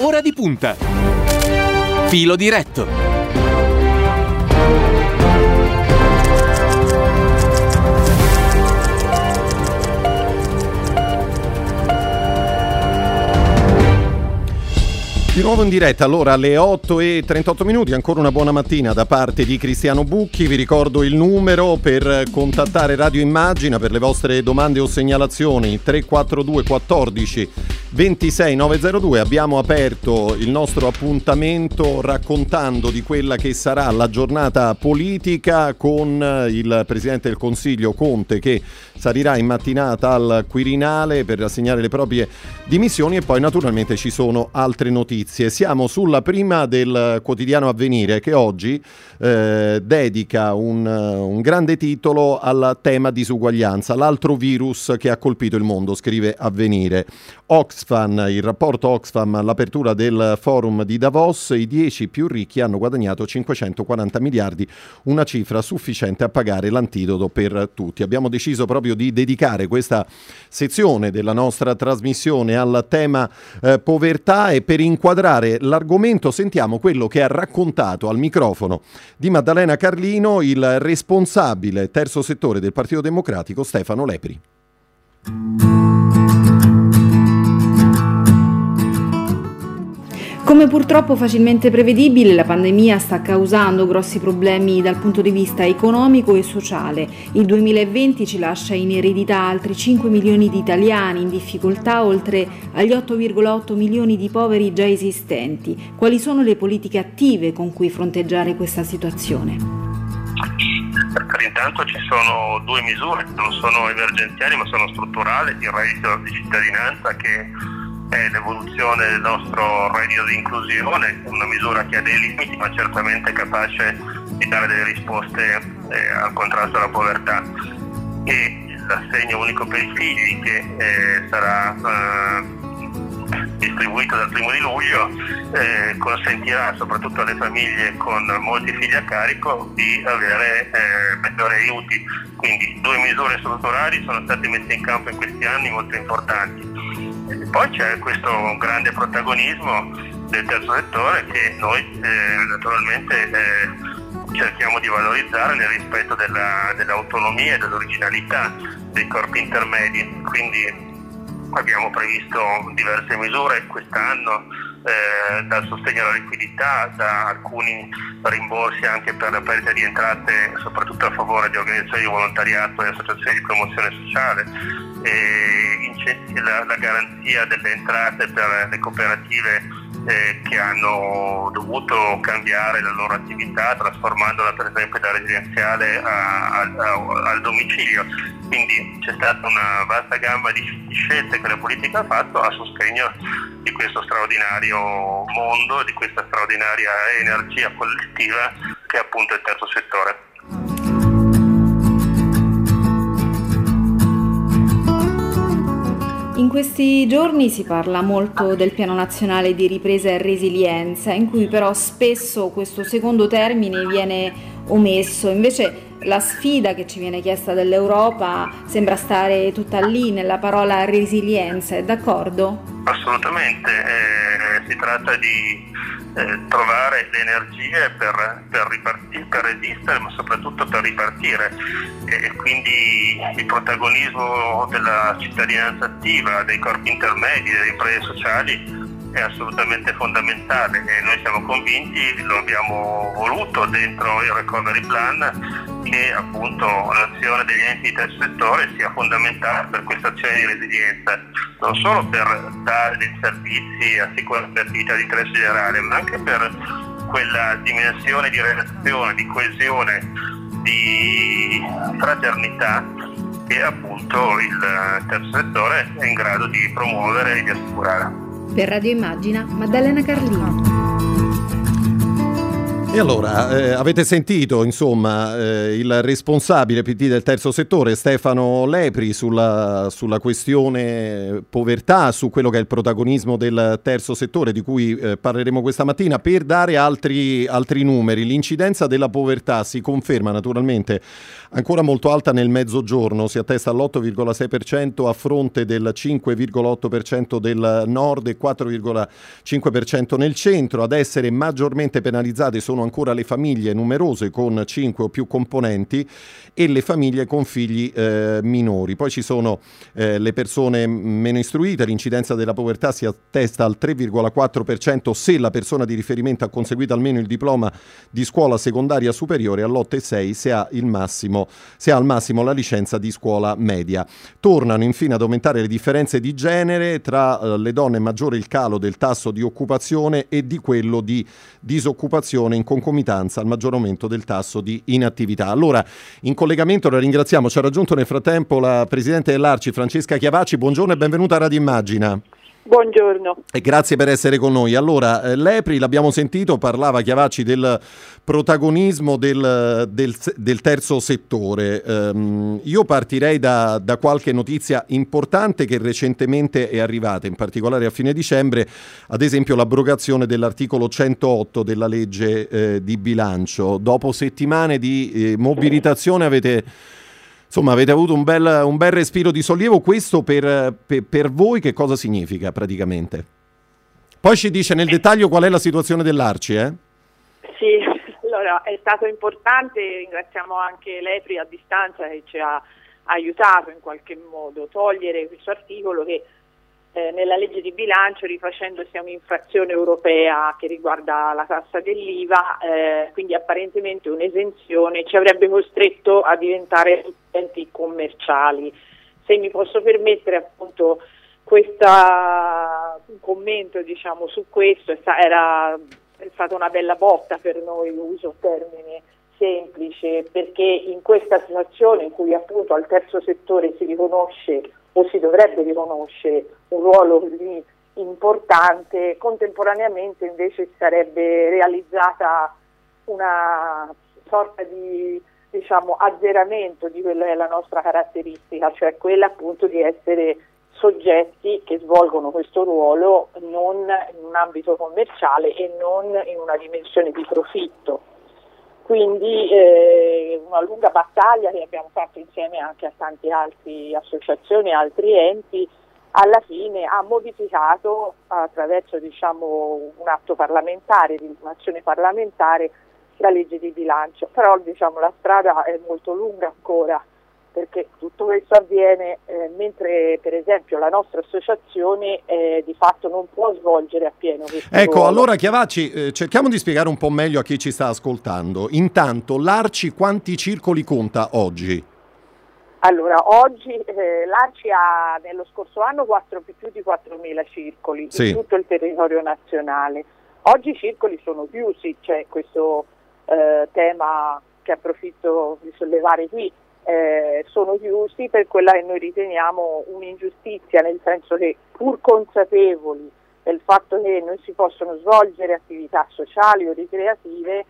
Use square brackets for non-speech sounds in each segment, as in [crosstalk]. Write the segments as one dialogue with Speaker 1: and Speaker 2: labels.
Speaker 1: Ora di punta. Filo diretto.
Speaker 2: Di nuovo in diretta, allora alle 8 e 38 minuti, ancora una buona mattina da parte di Cristiano Bucchi, vi ricordo il numero per contattare Radio Immagina per le vostre domande o segnalazioni 342 14 26902 abbiamo aperto il nostro appuntamento raccontando di quella che sarà la giornata politica con il Presidente del Consiglio Conte che salirà in mattinata al Quirinale per assegnare le proprie dimissioni e poi naturalmente ci sono altre notizie. Siamo sulla prima del quotidiano Avvenire che oggi eh, dedica un, un grande titolo al tema disuguaglianza, l'altro virus che ha colpito il mondo, scrive Avvenire. Oxfam, il rapporto Oxfam all'apertura del forum di Davos, i 10 più ricchi hanno guadagnato 540 miliardi, una cifra sufficiente a pagare l'antidoto per tutti. Abbiamo deciso proprio di dedicare questa sezione della nostra trasmissione al tema eh, povertà e per inquadrare l'argomento sentiamo quello che ha raccontato al microfono di Maddalena Carlino il responsabile terzo settore del Partito Democratico Stefano Lepri.
Speaker 3: Come purtroppo facilmente prevedibile, la pandemia sta causando grossi problemi dal punto di vista economico e sociale. Il 2020 ci lascia in eredità altri 5 milioni di italiani in difficoltà, oltre agli 8,8 milioni di poveri già esistenti. Quali sono le politiche attive con cui fronteggiare questa situazione?
Speaker 4: Intanto ci sono due misure non sono emergenziali ma sono strutturali, il reddito di cittadinanza che è l'evoluzione del nostro reddito di inclusione, una misura che ha dei limiti ma certamente capace di dare delle risposte eh, al contrasto alla povertà e l'assegno unico per i figli che eh, sarà eh, distribuito dal primo di luglio eh, consentirà soprattutto alle famiglie con molti figli a carico di avere eh, maggiori aiuti. Quindi due misure strutturali sono state messe in campo in questi anni molto importanti poi c'è questo grande protagonismo del terzo settore che noi eh, naturalmente eh, cerchiamo di valorizzare nel rispetto della, dell'autonomia e dell'originalità dei corpi intermedi. Quindi abbiamo previsto diverse misure quest'anno eh, dal sostegno alla liquidità, da alcuni rimborsi anche per la perdita di entrate, soprattutto a favore di organizzazioni di volontariato e associazioni di promozione sociale, la, la, garanzia delle entrate per le cooperative eh, che hanno dovuto cambiare la loro attività trasformandola per esempio da residenziale a, a, a, al domicilio. Quindi c'è stata una vasta gamma di, scelte che la politica ha fatto a sostegno di questo straordinario mondo, di questa straordinaria energia collettiva che è appunto il terzo settore.
Speaker 3: In questi giorni si parla molto del Piano Nazionale di Ripresa e Resilienza, in cui però spesso questo secondo termine viene omesso. Invece la sfida che ci viene chiesta dall'Europa sembra stare tutta lì nella parola resilienza, è d'accordo?
Speaker 4: Assolutamente, eh, si tratta di eh, trovare le energie per, per, ripartire, per resistere, ma soprattutto per ripartire. E quindi il protagonismo della cittadinanza attiva, dei corpi intermedi, delle imprese sociali è assolutamente fondamentale e noi siamo convinti, lo abbiamo voluto dentro il recovery plan, che appunto l'azione degli enti del settore sia fondamentale per questa azione di resilienza, non solo per dare dei servizi, assicurare l'attività di interesse generale, ma anche per quella dimensione di relazione, di coesione, di fraternità che appunto il terzo settore è in grado di promuovere e di assicurare.
Speaker 3: Per Radio Immagina, Maddalena Carlino.
Speaker 2: E allora, eh, avete sentito insomma eh, il responsabile PD del terzo settore, Stefano Lepri, sulla, sulla, questione povertà, su quello che è il protagonismo del terzo settore di cui eh, parleremo questa mattina, per dare altri, altri numeri. L'incidenza della povertà si conferma naturalmente ancora molto alta nel mezzogiorno, si attesta all'8,6% a fronte del 5,8% del nord e 4,5% nel centro. Ad essere maggiormente penalizzate sono ancora le famiglie numerose con 5 o più componenti e le famiglie con figli eh, minori. Poi ci sono eh, le persone meno istruite, l'incidenza della povertà si attesta al 3,4% se la persona di riferimento ha conseguito almeno il diploma di scuola secondaria superiore, all'8,6% se ha, il massimo, se ha al massimo la licenza di scuola media. Tornano infine ad aumentare le differenze di genere, tra eh, le donne maggiore il calo del tasso di occupazione e di quello di disoccupazione in concomitanza al maggior aumento del tasso di inattività. Allora, in collegamento la ringraziamo, ci ha raggiunto nel frattempo la Presidente dell'Arci, Francesca Chiavacci, buongiorno e benvenuta a Radio Immagina.
Speaker 5: Buongiorno.
Speaker 2: E grazie per essere con noi. Allora, eh, l'EPRI, l'abbiamo sentito, parlava Chiavacci del protagonismo del, del, del terzo settore. Um, io partirei da, da, qualche notizia importante che recentemente è arrivata, in particolare a fine dicembre, ad esempio l'abrogazione dell'articolo 108 della legge eh, di bilancio. Dopo settimane di eh, mobilitazione avete Insomma, avete avuto un bel, un bel respiro di sollievo. Questo per, per, per, voi che cosa significa praticamente? Poi ci dice nel dettaglio qual è la situazione dell'Arci, eh?
Speaker 5: Sì, [laughs] allora è stato importante, ringraziamo anche l'EPRI a distanza che ci ha aiutato in qualche modo, togliere questo articolo che eh, nella legge di bilancio rifacendosi a un'infrazione europea che riguarda la tassa dell'IVA, eh, quindi apparentemente un'esenzione ci avrebbe costretto a diventare utenti commerciali. Se mi posso permettere appunto questa, un commento diciamo, su questo, era è stata una bella botta per noi, uso un termine semplice, perché in questa situazione in cui appunto al terzo settore si riconosce o si dovrebbe riconoscere un ruolo così importante, contemporaneamente invece sarebbe realizzata una sorta di diciamo, azzeramento di quella che è la nostra caratteristica, cioè quella appunto di essere soggetti che svolgono questo ruolo non in un ambito commerciale e non in una dimensione di profitto. Quindi eh, una lunga battaglia che abbiamo fatto insieme anche a tante altre associazioni e altri enti, alla fine ha modificato attraverso diciamo, un atto parlamentare, un'azione parlamentare, la legge di bilancio. Però diciamo, la strada è molto lunga ancora perché tutto questo avviene eh, mentre per esempio la nostra associazione eh, di fatto non può svolgere appieno questo
Speaker 2: Ecco,
Speaker 5: ruolo.
Speaker 2: allora Chiavacci, eh, cerchiamo di spiegare un po' meglio a chi ci sta ascoltando. Intanto, l'Arci quanti circoli conta oggi?
Speaker 5: Allora, oggi eh, l'Arci ha nello scorso anno 4, più di 4.000 circoli sì. in tutto il territorio nazionale. Oggi i circoli sono chiusi, c'è questo eh, tema che approfitto di sollevare qui, eh, sono chiusi per quella che noi riteniamo un'ingiustizia, nel senso che pur consapevoli del fatto che non si possono svolgere attività sociali o ricreative,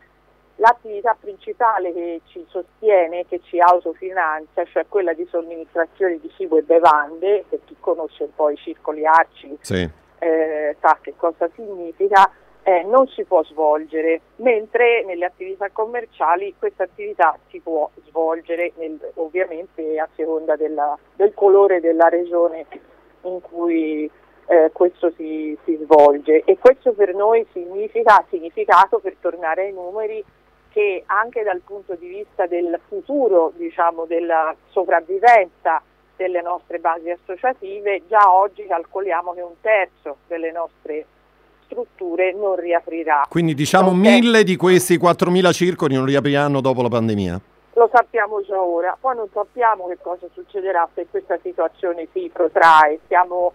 Speaker 5: l'attività principale che ci sostiene, che ci autofinanzia, cioè quella di somministrazione di cibo e bevande, per chi conosce un po' i circoli arci sì. eh, sa che cosa significa, eh, non si può svolgere, mentre nelle attività commerciali questa attività si può svolgere nel, ovviamente a seconda della, del colore della regione in cui eh, questo si, si, svolge. E questo per noi significa, ha significato per tornare ai numeri che anche dal punto di vista del futuro, diciamo della sopravvivenza delle nostre basi associative, già oggi calcoliamo che un terzo delle nostre strutture non riaprirà.
Speaker 2: Quindi diciamo okay. mille di questi 4.000 circoli non riapriranno dopo la pandemia?
Speaker 5: Lo sappiamo già ora, poi non sappiamo che cosa succederà se questa situazione si protrae. Stiamo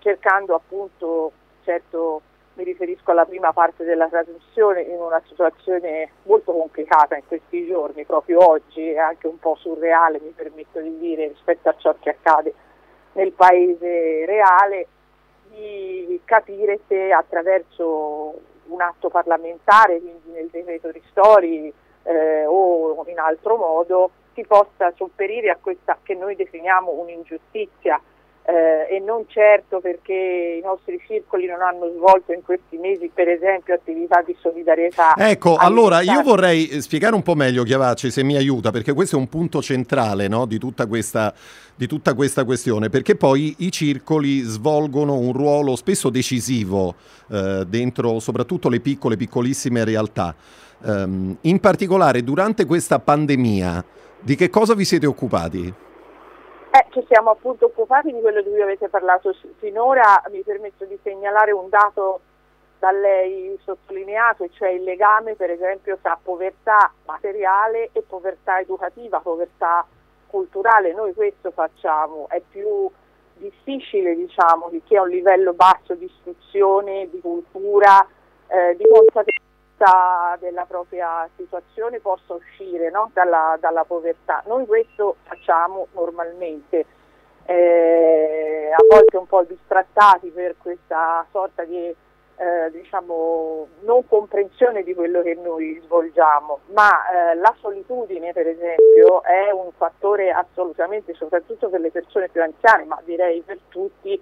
Speaker 5: cercando appunto, certo mi riferisco alla prima parte della trasmissione, in una situazione molto complicata in questi giorni, proprio oggi, e anche un po' surreale mi permetto di dire rispetto a ciò che accade nel paese reale, di capire se attraverso un atto parlamentare, quindi nel decreto ristori eh, o in altro modo, si possa sopperire a questa che noi definiamo un'ingiustizia eh, e non certo perché i nostri circoli non hanno svolto in questi mesi per esempio attività di solidarietà.
Speaker 2: Ecco, allora io vorrei spiegare un po' meglio Chiavacci se mi aiuta perché questo è un punto centrale no, di, tutta questa, di tutta questa questione perché poi i circoli svolgono un ruolo spesso decisivo eh, dentro soprattutto le piccole, piccolissime realtà. Um, in particolare durante questa pandemia di che cosa vi siete occupati?
Speaker 5: Eh, ci siamo appunto occupati di quello di cui avete parlato finora, mi permetto di segnalare un dato da lei sottolineato, cioè il legame per esempio tra povertà materiale e povertà educativa, povertà culturale. Noi questo facciamo, è più difficile diciamo di chi ha un livello basso di istruzione, di cultura, eh, di consapevolezza della propria situazione possa uscire no? dalla, dalla, povertà. Noi questo facciamo normalmente, eh, a volte un po' distrattati per questa sorta di eh, diciamo, non comprensione di quello che noi svolgiamo, ma eh, la solitudine per esempio è un fattore assolutamente, soprattutto per le persone più anziane, ma direi per tutti,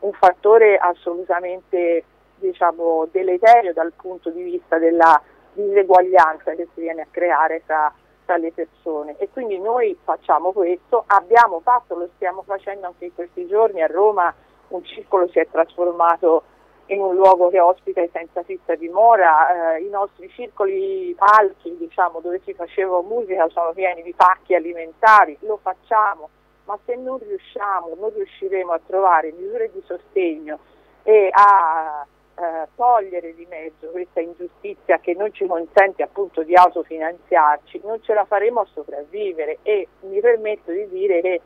Speaker 5: un fattore assolutamente diciamo, deleterio dal punto di vista della diseguaglianza che si viene a creare tra, tra, le persone. E quindi noi facciamo questo, abbiamo fatto, lo stiamo facendo anche in questi giorni a Roma, un circolo si è trasformato in un luogo che ospita i senza fissa dimora, eh, i nostri circoli palchi diciamo, dove si faceva musica sono pieni di pacchi alimentari, lo facciamo, ma se non riusciamo, non riusciremo a trovare misure di sostegno e a eh, togliere di mezzo questa ingiustizia che non ci consente appunto di autofinanziarci, non ce la faremo a sopravvivere. E mi permetto di dire che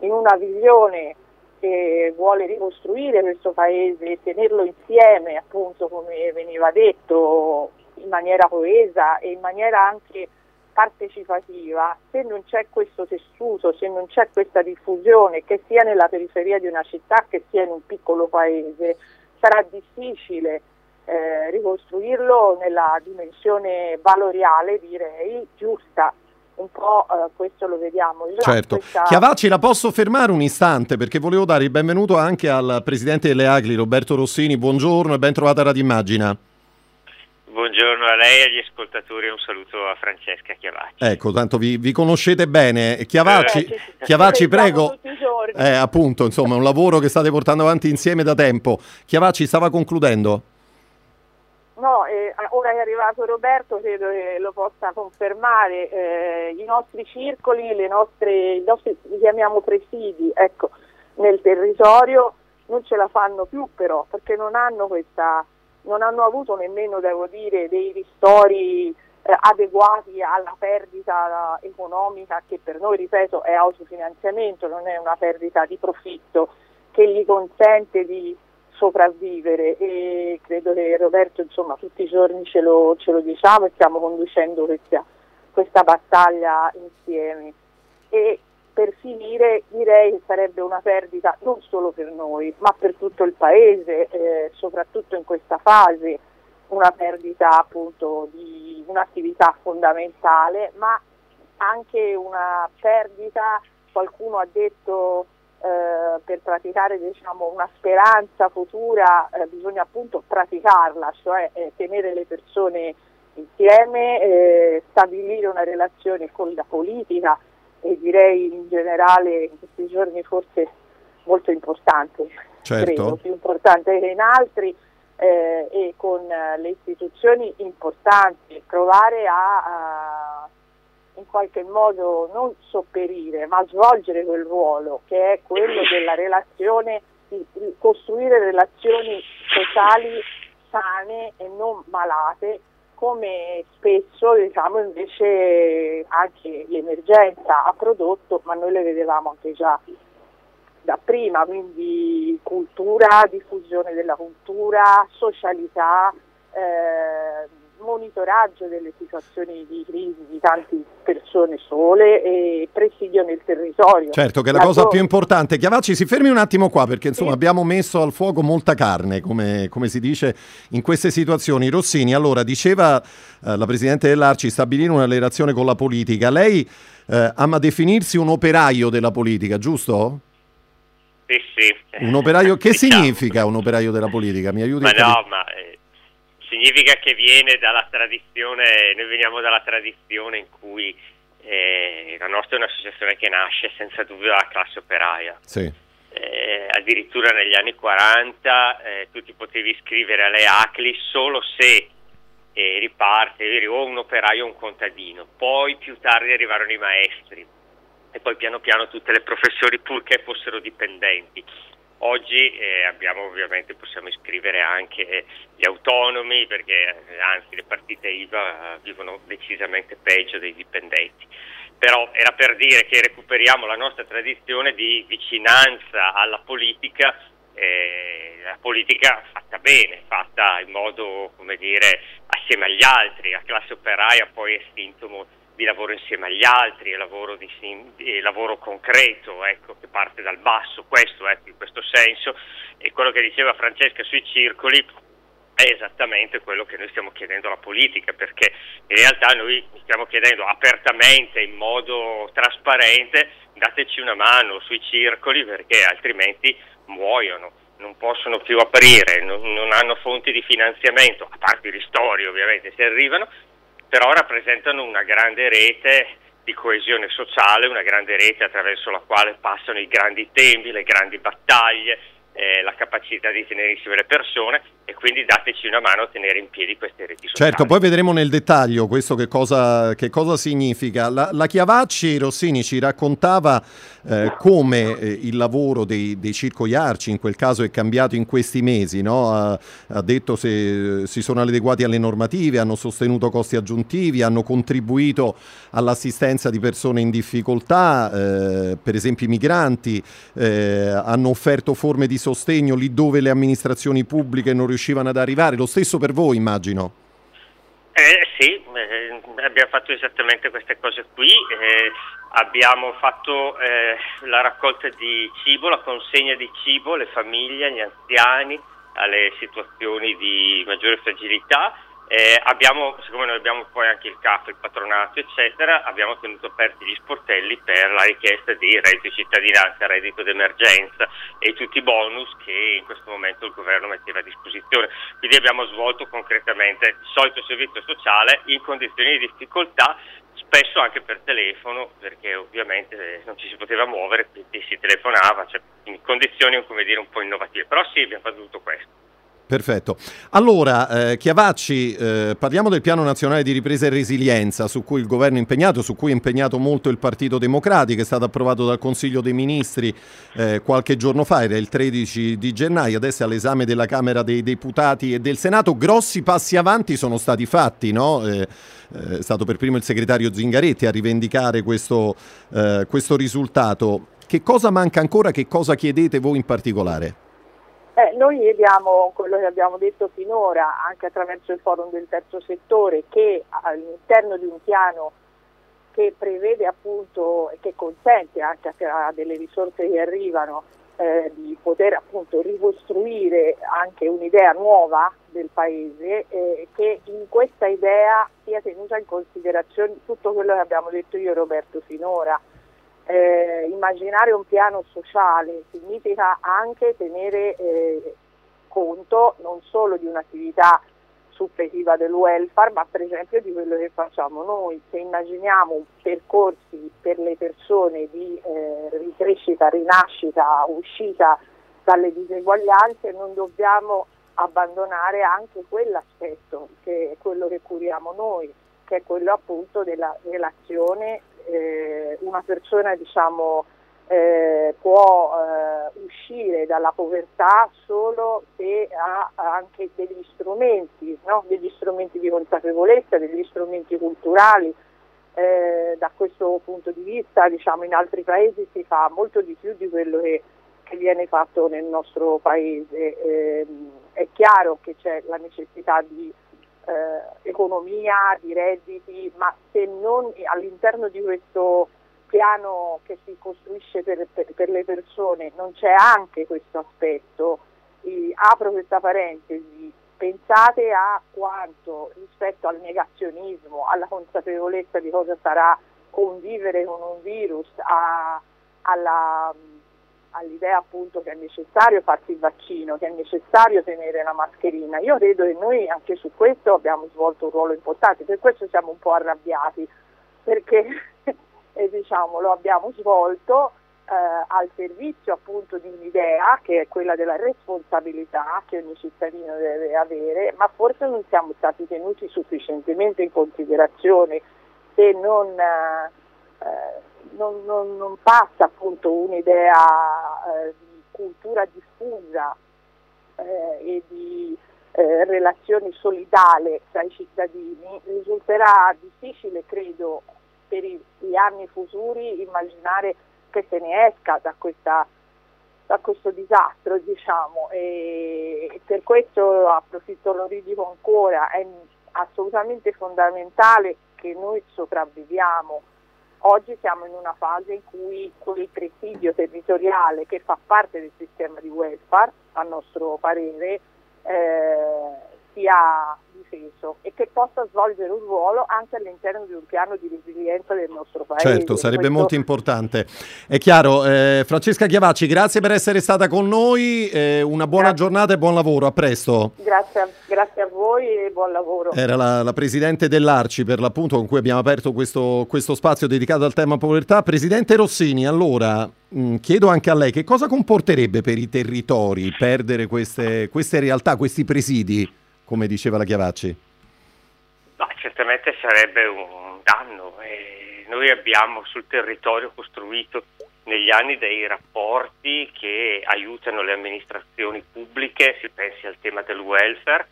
Speaker 5: in una visione che vuole ricostruire questo paese e tenerlo insieme, appunto come veniva detto, in maniera coesa e in maniera anche partecipativa, se non c'è questo tessuto, se non c'è questa diffusione, che sia nella periferia di una città, che sia in un piccolo paese, sarà difficile eh, ricostruirlo nella dimensione valoriale, direi, giusta. Un po' eh, questo lo vediamo.
Speaker 2: Già certo. Questa... Chiavacci, la posso fermare un istante perché volevo dare il benvenuto anche al presidente delle Agli, Roberto Rossini. Buongiorno e ben trovata Radio Immagina.
Speaker 6: Buongiorno a lei e agli ascoltatori e un saluto a Francesca Chiavacci.
Speaker 2: Ecco, tanto vi, vi conoscete bene. Chiavacci, eh, Chiavacci prego. Eh, appunto, insomma, è un lavoro che state portando avanti insieme da tempo. Chiavacci stava concludendo.
Speaker 5: No, eh, ora è arrivato Roberto, credo che lo possa confermare. Eh, I nostri circoli, le nostre, i nostri, li chiamiamo presidi, ecco, nel territorio non ce la fanno più però, perché non hanno questa non hanno avuto nemmeno, devo dire, dei ristori eh, adeguati alla perdita economica che per noi, ripeto, è autofinanziamento, non è una perdita di profitto che gli consente di sopravvivere e credo che Roberto insomma tutti i giorni ce lo, ce lo diciamo e stiamo conducendo questa, questa battaglia insieme. E per finire direi che sarebbe una perdita non solo per noi, ma per tutto il Paese, eh, soprattutto in questa fase, una perdita appunto di un'attività fondamentale, ma anche una perdita, qualcuno ha detto eh, per praticare diciamo, una speranza futura eh, bisogna appunto praticarla, cioè eh, tenere le persone insieme, eh, stabilire una relazione con la politica, e direi in generale in questi giorni forse molto importante, certo. credo, più importante che in altri eh, e con le istituzioni importanti, provare a, a in qualche modo non sopperire, ma svolgere quel ruolo che è quello della relazione, di, di costruire relazioni sociali sane e non malate come spesso diciamo invece anche l'emergenza ha prodotto, ma noi le vedevamo anche già da prima, quindi cultura, diffusione della cultura, socialità, eh, monitoraggio delle situazioni di crisi di tante persone sole e presidio nel territorio.
Speaker 2: Certo, che è la, la cosa più importante. Chiavacci, si fermi un attimo qua perché insomma sì. abbiamo messo al fuoco molta carne, come, come, si dice in queste situazioni. Rossini, allora, diceva eh, la Presidente dell'Arci, stabilire una relazione con la politica. Lei eh, ama definirsi un operaio della politica, giusto?
Speaker 6: Sì, sì.
Speaker 2: Un operaio, [laughs] che diciamo. significa un operaio della politica? Mi aiuti
Speaker 6: ma no, ma significa che viene dalla tradizione, noi veniamo dalla tradizione in cui eh, la nostra è un'associazione che nasce senza dubbio dalla classe operaia.
Speaker 2: Sì.
Speaker 6: Eh, addirittura negli anni 40 eh, tu ti potevi iscrivere alle ACLI solo se eh, riparte, eri o un operaio o un contadino, poi più tardi arrivarono i maestri e poi piano piano tutte le professioni purché fossero dipendenti. Oggi eh, abbiamo ovviamente possiamo iscrivere anche gli autonomi perché eh, anzi le partite IVA vivono decisamente peggio dei dipendenti. Però era per dire che recuperiamo la nostra tradizione di vicinanza alla politica, eh, la politica fatta bene, fatta in modo, come dire, assieme agli altri. La classe operaia poi è sintomo di lavoro insieme agli altri, è lavoro, di, è lavoro concreto, ecco, che parte dal basso, questo, ecco, in questo senso, e quello che diceva Francesca sui circoli è esattamente quello che noi stiamo chiedendo alla politica, perché in realtà noi stiamo chiedendo apertamente, in modo trasparente, dateci una mano sui circoli perché altrimenti muoiono non possono più aprire, non, hanno fonti di finanziamento, a parte i ristori ovviamente se arrivano, però rappresentano una grande rete di coesione sociale, una grande rete attraverso la quale passano i grandi temi, le grandi battaglie, eh, la capacità di tenere insieme le persone e quindi dateci una mano a tenere in piedi queste reti sociali.
Speaker 2: Certo, poi vedremo nel dettaglio questo che cosa, che cosa significa. La, la, Chiavacci Rossini ci raccontava eh, come eh, il lavoro dei, dei circoli arci in quel caso è cambiato in questi mesi, no? ha, ha, detto se si sono adeguati alle normative, hanno sostenuto costi aggiuntivi, hanno contribuito all'assistenza di persone in difficoltà, eh, per esempio i migranti, eh, hanno offerto forme di sostegno lì dove le amministrazioni pubbliche non riuscivano ad arrivare. Lo stesso per voi, immagino.
Speaker 6: Eh, sì, eh, abbiamo fatto esattamente queste cose qui. Eh, abbiamo fatto eh, la raccolta di cibo, la consegna di cibo alle famiglie, agli anziani, alle situazioni di maggiore fragilità eh, abbiamo, siccome noi abbiamo poi anche il CAF, il patronato, eccetera, abbiamo tenuto aperti gli sportelli per la richiesta di reddito di cittadinanza, reddito d'emergenza e tutti i bonus che in questo momento il governo metteva a disposizione. Quindi abbiamo svolto concretamente il solito servizio sociale in condizioni di difficoltà, spesso anche per telefono, perché ovviamente non ci si poteva muovere, quindi si telefonava, cioè in condizioni dire, un po' innovative. Però sì, abbiamo fatto tutto questo.
Speaker 2: Perfetto. Allora, eh, Chiavacci, eh, parliamo del Piano Nazionale di Ripresa e Resilienza su cui il governo è impegnato, su cui è impegnato molto il Partito Democratico, è stato approvato dal Consiglio dei Ministri eh, qualche giorno fa, era il 13 di gennaio, adesso è all'esame della Camera dei Deputati e del Senato. Grossi passi avanti sono stati fatti, no? Eh, eh, è stato per primo il segretario Zingaretti a rivendicare questo, eh, questo risultato. Che cosa manca ancora? Che cosa chiedete voi in particolare?
Speaker 5: Eh, noi vediamo quello che abbiamo detto finora, anche attraverso il forum del terzo settore, che all'interno di un piano che prevede appunto e che consente anche a delle risorse che arrivano eh, di poter appunto ricostruire anche un'idea nuova del paese eh, che in questa idea sia tenuta in considerazione tutto quello che abbiamo detto io e Roberto finora eh, immaginare un piano sociale significa anche tenere eh, conto non solo di un'attività suppletiva del welfare, ma per esempio di quello che facciamo noi. Se immaginiamo percorsi per le persone di eh, ricrescita, rinascita, uscita dalle diseguaglianze, non dobbiamo abbandonare anche quell'aspetto che è quello che curiamo noi, che è quello appunto della relazione eh, una persona diciamo, eh, può eh, uscire dalla povertà solo se ha anche degli strumenti, no? degli strumenti di consapevolezza, degli strumenti culturali. Eh, da questo punto di vista diciamo, in altri paesi si fa molto di più di quello che, che viene fatto nel nostro paese. Eh, è chiaro che c'è la necessità di eh, economia, di redditi, ma se non all'interno di questo piano che si costruisce per, per, per le persone non c'è anche questo aspetto, eh, apro questa parentesi, pensate a quanto rispetto al negazionismo, alla consapevolezza di cosa sarà convivere con un virus, a, alla, all'idea appunto che è necessario farsi il vaccino, che è necessario tenere la mascherina. Io credo che noi anche su questo abbiamo svolto un ruolo importante, per questo siamo un po' arrabbiati, perché [laughs] eh, diciamo, lo abbiamo svolto eh, al servizio appunto di un'idea che è quella della responsabilità che ogni cittadino deve avere, ma forse non siamo stati tenuti sufficientemente in considerazione se non, eh, non, non, non passa appunto un'idea eh, di cultura diffusa eh, e di eh, relazioni solidale tra i cittadini, risulterà difficile, credo, per gli anni futuri immaginare che se ne esca da, questa, da questo disastro, diciamo, e per questo approfitto, lo ridico ancora, è assolutamente fondamentale che noi sopravviviamo. Oggi siamo in una fase in cui quel presidio territoriale che fa parte del sistema di welfare, a nostro parere, eh, sia difeso e che possa svolgere un ruolo anche all'interno di un piano di resilienza del nostro paese.
Speaker 2: Certo, sarebbe Questo... molto importante. È chiaro, eh, Francesca Chiavacci, grazie per essere stata con noi, eh, una buona grazie. giornata e buon lavoro, a presto.
Speaker 5: Grazie, grazie a voi e buon lavoro.
Speaker 2: Era la, la Presidente dell'Arci per l'appunto con cui abbiamo aperto questo, questo spazio dedicato al tema povertà. Presidente Rossini, allora mm, chiedo anche a lei che cosa comporterebbe per i territori perdere queste, queste realtà, questi presidi? Come diceva la Chiavacci?
Speaker 6: No, certamente sarebbe un danno. E noi abbiamo sul territorio costruito negli anni dei rapporti che aiutano le amministrazioni pubbliche, si pensi al tema del welfare,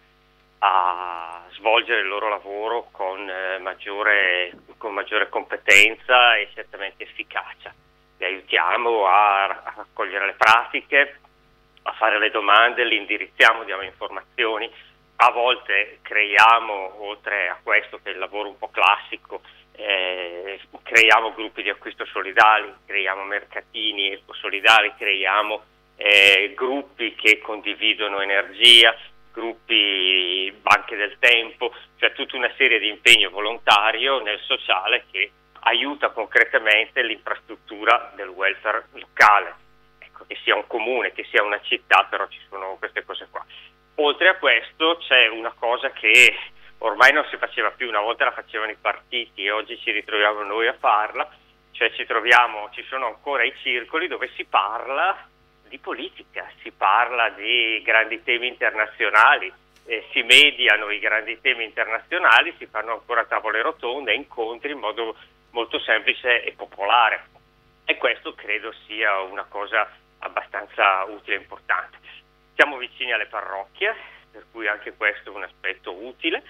Speaker 6: a svolgere il loro lavoro con, eh, maggiore, con maggiore, competenza e certamente efficacia. Le aiutiamo a, a raccogliere le pratiche, a fare le domande, li indirizziamo, diamo informazioni a volte creiamo, oltre a questo che è il lavoro un po' classico, eh, creiamo gruppi di acquisto solidali, creiamo mercatini solidali, creiamo eh, gruppi che condividono energia, gruppi banche del tempo, cioè tutta una serie di impegno volontario nel sociale che aiuta concretamente l'infrastruttura del welfare locale. Ecco, che sia un comune, che sia una città, però ci sono queste cose qua. Oltre a questo c'è una cosa che ormai non si faceva più, una volta la facevano i partiti e oggi ci ritroviamo noi a farla, cioè ci troviamo, ci sono ancora i circoli dove si parla di politica, si parla di grandi temi internazionali, eh, si mediano i grandi temi internazionali, si fanno ancora tavole rotonde, incontri in modo molto semplice e popolare. E questo credo sia una cosa abbastanza utile e importante. Siamo vicini alle parrocchie, per cui anche questo è un aspetto utile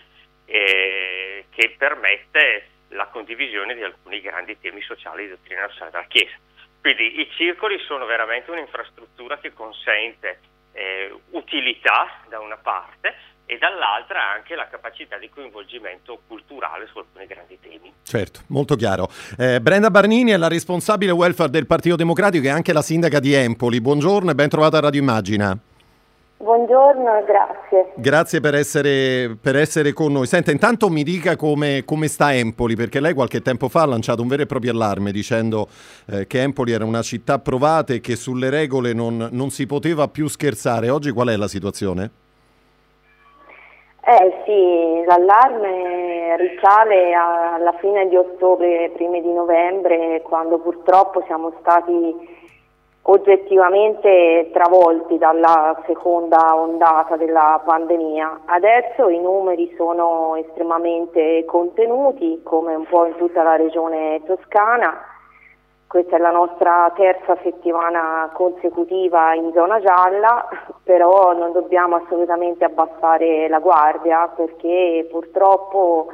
Speaker 6: eh, che permette la condivisione di alcuni grandi temi sociali di dottrina della Chiesa. Quindi i circoli sono veramente un'infrastruttura che consente eh, utilità da una parte e dall'altra anche la capacità di coinvolgimento culturale su alcuni grandi temi.
Speaker 2: Certo, molto chiaro. Eh, Brenda Barnini è la responsabile welfare del Partito Democratico e anche la sindaca di Empoli. Buongiorno e ben trovata a Radio Immagina.
Speaker 7: Buongiorno e grazie.
Speaker 2: Grazie per essere, per essere, con noi. Senta, intanto mi dica come, come, sta Empoli, perché lei qualche tempo fa ha lanciato un vero e proprio allarme dicendo eh, che Empoli era una città provata e che sulle regole non, non, si poteva più scherzare. Oggi qual è la situazione?
Speaker 7: Eh sì, l'allarme risale alla fine di ottobre, primi di novembre, quando purtroppo siamo stati oggettivamente travolti dalla seconda ondata della pandemia. Adesso i numeri sono estremamente contenuti, come un po' in tutta la regione toscana. Questa è la nostra terza settimana consecutiva in zona gialla, però non dobbiamo assolutamente abbassare la guardia perché purtroppo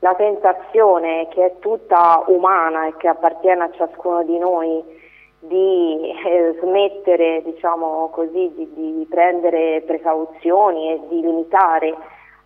Speaker 7: la tentazione che è tutta umana e che appartiene a ciascuno di noi di eh, smettere diciamo così, di, di, prendere precauzioni e di limitare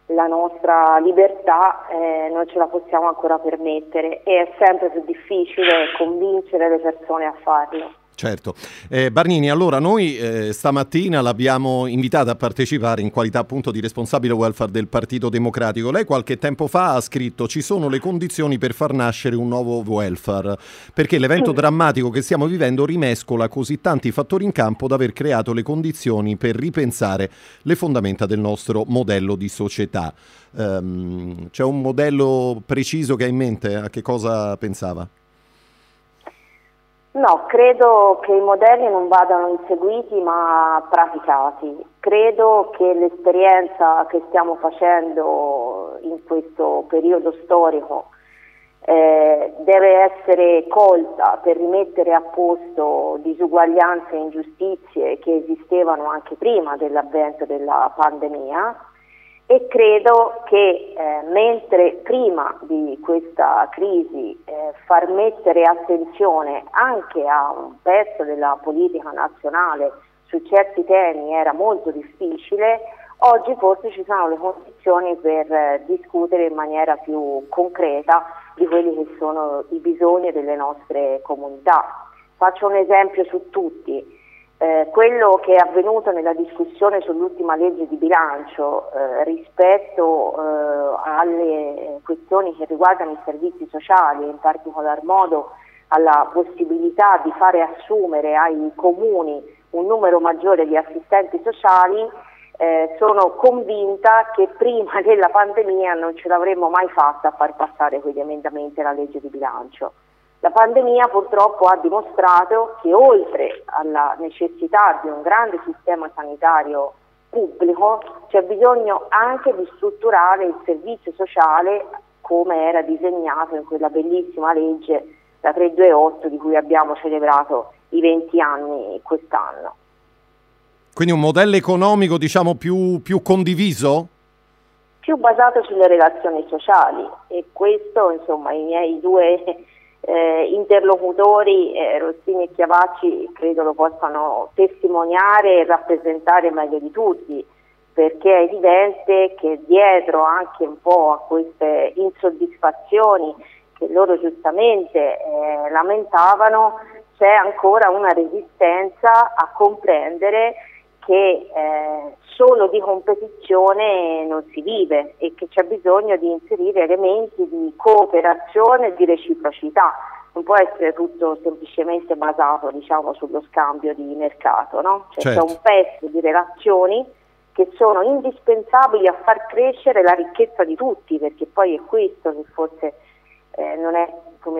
Speaker 7: la nostra libertà eh, non ce la possiamo ancora permettere e è sempre più difficile convincere le persone a farlo.
Speaker 2: Certo. Eh, Barnini, allora noi eh, stamattina l'abbiamo invitata a partecipare in qualità appunto di responsabile welfare del Partito Democratico. Lei qualche tempo fa ha scritto ci sono le condizioni per far nascere un nuovo welfare, perché l'evento drammatico che stiamo vivendo rimescola così tanti fattori in campo da aver creato le condizioni per ripensare le fondamenta del nostro modello di società. Um, c'è un modello preciso che ha in mente? A che cosa pensava?
Speaker 7: No, credo che i modelli non vadano inseguiti ma praticati. Credo che l'esperienza che stiamo facendo in questo periodo storico eh, deve essere colta per rimettere a posto disuguaglianze e ingiustizie che esistevano anche prima dell'avvento della pandemia e credo che eh, mentre prima di questa crisi eh, far mettere attenzione anche a un pezzo della politica nazionale su certi temi era molto difficile, oggi forse ci sono le condizioni per eh, discutere in maniera più concreta di quelli che sono i bisogni delle nostre comunità. Faccio un esempio su tutti. Eh, quello che è avvenuto nella discussione sull'ultima legge di bilancio eh, rispetto eh, alle questioni che riguardano i servizi sociali in particolar modo alla possibilità di fare assumere ai comuni un numero maggiore di assistenti sociali, eh, sono convinta che prima [laughs] della pandemia non ce l'avremmo mai fatta a far passare quegli emendamenti alla legge di bilancio. La pandemia purtroppo ha dimostrato che oltre alla necessità di un grande sistema sanitario pubblico c'è bisogno anche di strutturare il servizio sociale come era disegnato in quella bellissima legge la 328 di cui abbiamo celebrato i 20 anni quest'anno.
Speaker 2: Quindi un modello economico diciamo più, più condiviso?
Speaker 7: Più basato sulle relazioni sociali e questo insomma i miei due eh, interlocutori, eh, Rossini e Chiavacci, credo lo possano testimoniare e rappresentare meglio di tutti, perché è evidente che dietro anche un po' a queste insoddisfazioni che loro giustamente eh, lamentavano, c'è ancora una resistenza a comprendere che eh, solo di competizione non si vive e che c'è bisogno di inserire elementi di cooperazione e di reciprocità. Non può essere tutto semplicemente basato diciamo, sullo scambio di mercato, no? cioè, certo. c'è un pezzo di relazioni che sono indispensabili a far crescere la ricchezza di tutti, perché poi è questo che forse eh, non è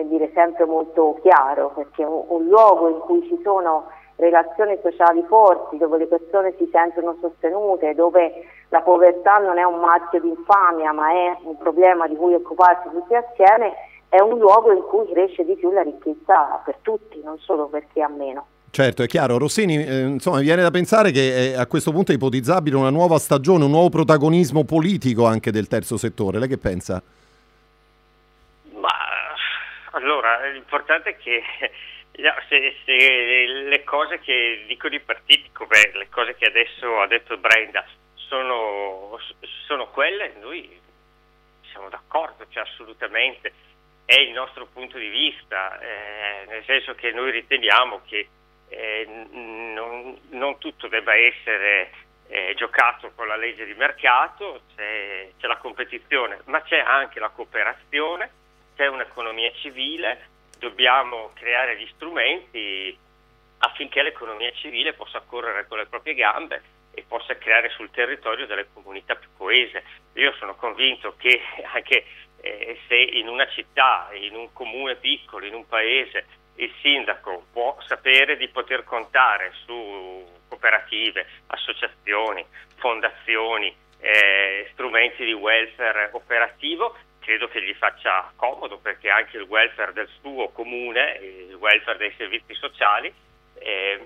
Speaker 7: dire, sempre molto chiaro, perché un, un luogo in cui ci sono relazioni sociali forti, dove le persone si sentono sostenute, dove la povertà non è un marchio di infamia, ma è un problema di cui occuparsi tutti assieme, è un luogo in cui cresce di più la ricchezza per tutti, non solo per chi ha meno.
Speaker 2: Certo, è chiaro. Rossini, eh, insomma, viene da pensare che a questo punto è ipotizzabile una nuova stagione, un nuovo protagonismo politico anche del terzo settore. Lei che pensa?
Speaker 6: Ma allora, l'importante è che No, se, se, le cose che dicono i partiti, come le cose che adesso ha detto Brenda, sono, sono quelle, noi siamo d'accordo, cioè assolutamente, è il nostro punto di vista, eh, nel senso che noi riteniamo che eh, non, non, tutto debba essere eh, giocato con la legge di mercato, c'è, c'è la competizione, ma c'è anche la cooperazione, c'è un'economia civile dobbiamo creare gli strumenti affinché l'economia civile possa correre con le proprie gambe e possa creare sul territorio delle comunità più coese. Io sono convinto che [laughs] anche eh, se in una città, in un comune piccolo, in un paese, il sindaco può sapere di poter contare su cooperative, associazioni, fondazioni, eh, strumenti di welfare operativo, credo che gli faccia comodo perché anche il welfare del suo comune, il welfare dei servizi sociali, eh,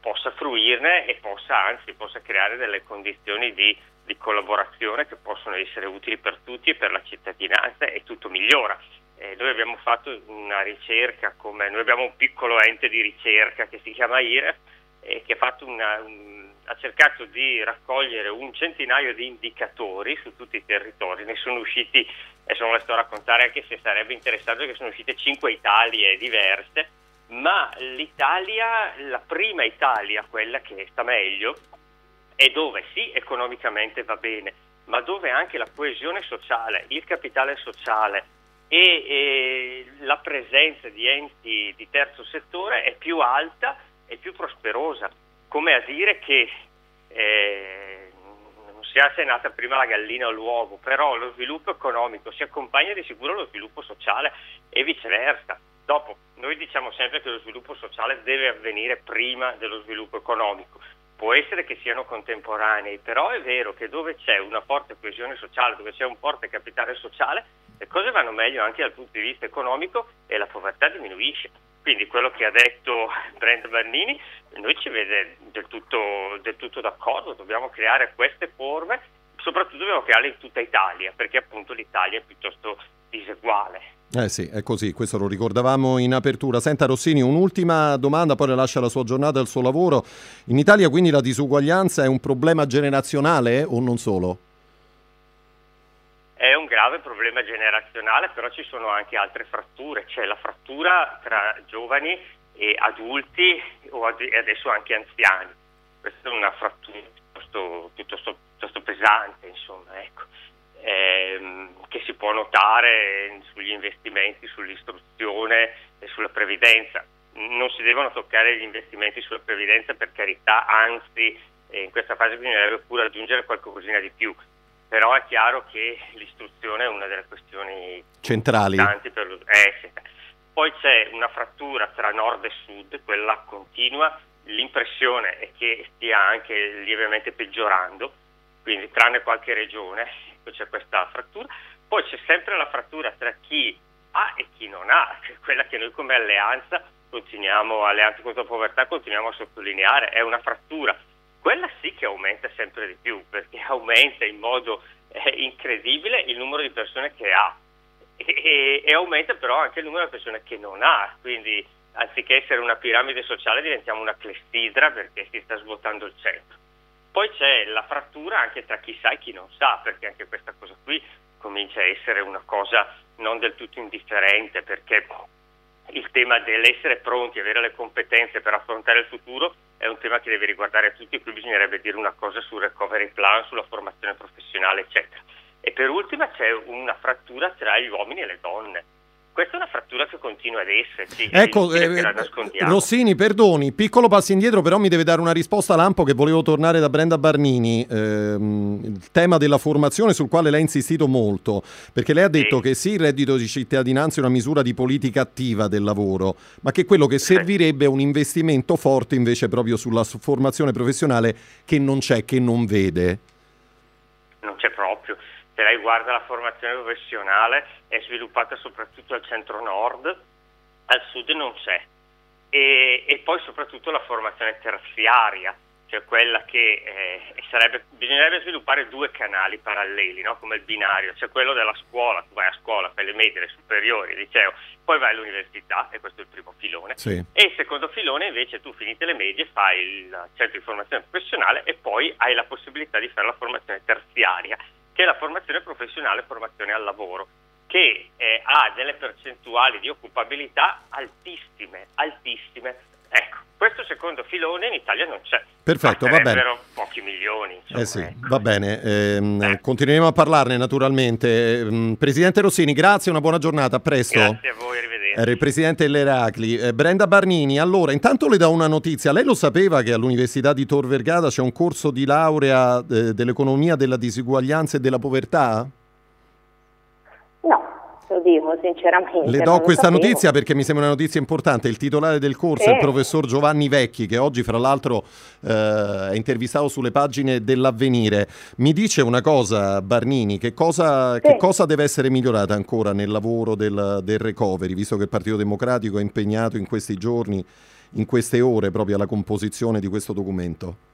Speaker 6: possa fruirne e possa anzi possa creare delle condizioni di, di, collaborazione che possono essere utili per tutti e per la cittadinanza e tutto migliora. Eh, noi abbiamo fatto una ricerca, come, noi abbiamo un piccolo ente di ricerca che si chiama IREF e che ha fatto una, un, ha cercato di raccogliere un centinaio di indicatori su tutti i territori, ne sono usciti, adesso non le sto a raccontare anche se sarebbe interessante che sono uscite cinque Italie diverse, ma l'Italia, la prima Italia, quella che sta meglio, è dove sì economicamente va bene, ma dove anche la coesione sociale, il capitale sociale e, e la presenza di enti di terzo settore è più alta e più prosperosa, come a dire che eh, non se è nata prima la gallina o l'uovo, però lo sviluppo economico si accompagna di sicuro allo sviluppo sociale e viceversa. Dopo, noi diciamo sempre che lo sviluppo sociale deve avvenire prima dello sviluppo economico. Può essere che siano contemporanei, però è vero che dove c'è una forte coesione sociale, dove c'è un forte capitale sociale, le cose vanno meglio anche dal punto di vista economico e la povertà diminuisce. Quindi quello che ha detto Brent Bernini, noi ci vede del tutto, del tutto d'accordo, dobbiamo creare queste forme, soprattutto dobbiamo crearle in tutta Italia, perché appunto l'Italia è piuttosto diseguale.
Speaker 2: Eh sì, è così, questo lo ricordavamo in apertura. Senta Rossini, un'ultima domanda, poi le lascia la sua giornata e il suo lavoro. In Italia quindi la disuguaglianza è un problema generazionale o non solo?
Speaker 6: È un grave problema generazionale, però ci sono anche altre fratture. C'è la frattura tra giovani e adulti e adesso anche anziani. Questa è una frattura piuttosto, piuttosto, piuttosto pesante, insomma, ecco ehm, che si può notare sugli investimenti, sull'istruzione e sulla previdenza. Non si devono toccare gli investimenti sulla previdenza per carità, anzi eh, in questa fase bisognerebbe pure aggiungere qualcosina di più. Però è chiaro che l'istruzione è una delle questioni
Speaker 2: centrali.
Speaker 6: Per lo, eh. Poi c'è una frattura tra nord e sud, quella continua, l'impressione è che stia anche lievemente peggiorando, quindi tranne qualche regione c'è questa frattura. Poi c'è sempre la frattura tra chi ha e chi non ha, [laughs] quella che noi come alleanza continuiamo, alleanza contro la povertà, continuiamo a sottolineare, è una frattura. Quella sì che aumenta sempre di più, perché [laughs] aumenta in modo eh, incredibile il numero di persone che ha e, e, aumenta però anche il numero di persone che non ha, quindi anziché essere una piramide sociale diventiamo una clestidra perché si sta svuotando il centro. Poi c'è la frattura anche tra chi sa e chi non sa, perché anche questa cosa qui comincia a essere una cosa non del tutto indifferente, perché il tema dell'essere pronti, avere le competenze per affrontare il futuro è un tema che deve riguardare tutti, qui bisognerebbe dire una cosa sul recovery plan, sulla formazione professionale, eccetera. E per ultima c'è una frattura tra gli uomini e le donne questa è una frattura che continua ad esserci.
Speaker 2: Ecco, eh, Rossini, perdoni, piccolo passo indietro, però mi deve dare una risposta lampo che volevo tornare da Brenda Barnini. Ehm, il tema della formazione sul quale lei ha insistito molto, perché lei ha detto sì. che sì, il reddito di cittadinanza è una misura di politica attiva del lavoro, ma che quello che servirebbe è un investimento forte invece proprio sulla formazione professionale che non c'è, che non vede.
Speaker 6: C'è proprio se lei guarda la formazione professionale è sviluppata soprattutto al centro-nord, al sud non c'è. E, e poi soprattutto la formazione terziaria, cioè quella che eh, sarebbe, bisognerebbe sviluppare due canali paralleli, no? come il binario, c'è quello della scuola, tu vai a scuola, fai le medie, le superiori, il liceo, poi vai all'università, e questo è il primo filone,
Speaker 2: sì.
Speaker 6: e il secondo filone invece tu finite le medie fai il centro di formazione professionale e poi hai la possibilità di fare la formazione terziaria, che è la formazione professionale e formazione al lavoro, che eh, ha delle percentuali di occupabilità altissime, altissime. Ecco, questo secondo filone in Italia non c'è.
Speaker 2: Perfetto, va bene.
Speaker 6: pochi milioni. Insomma,
Speaker 2: eh sì,
Speaker 6: ecco.
Speaker 2: va bene. Ehm, eh. Continueremo a parlarne naturalmente. Ehm, Presidente Rossini, grazie, una buona giornata, a presto.
Speaker 6: Grazie a voi, arrivederci.
Speaker 2: Era il Presidente dell'Eracli. Eh, Brenda Barnini, allora, intanto le do una notizia. Lei lo sapeva che all'Università di Tor Vergata c'è un corso di laurea eh, dell'economia della disuguaglianza e della povertà?
Speaker 7: No lo dico sinceramente.
Speaker 2: Le do questa notizia perché mi sembra una notizia importante. Il titolare del corso sì. è il professor Giovanni Vecchi, che oggi, fra l'altro, eh, è intervistato sulle pagine dell'avvenire. Mi dice una cosa, Barnini, che cosa, sì. che cosa deve essere migliorata ancora nel lavoro del, del, recovery, visto che il Partito Democratico è impegnato in questi giorni, in queste ore, proprio alla composizione di questo documento?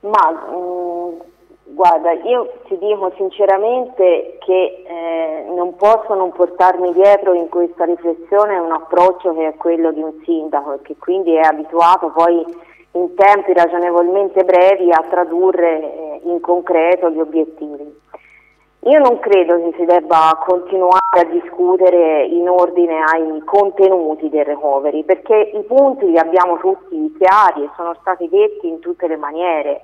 Speaker 7: Ma mm, Guarda, io ti dico sinceramente che eh, non posso non portarmi dietro in questa riflessione un approccio che è quello di un sindaco e che quindi è abituato poi in tempi ragionevolmente brevi a tradurre eh, in concreto gli obiettivi. Io non credo che si debba continuare a discutere in ordine ai contenuti del recovery, perché i punti li abbiamo tutti chiari e sono stati detti in tutte le maniere.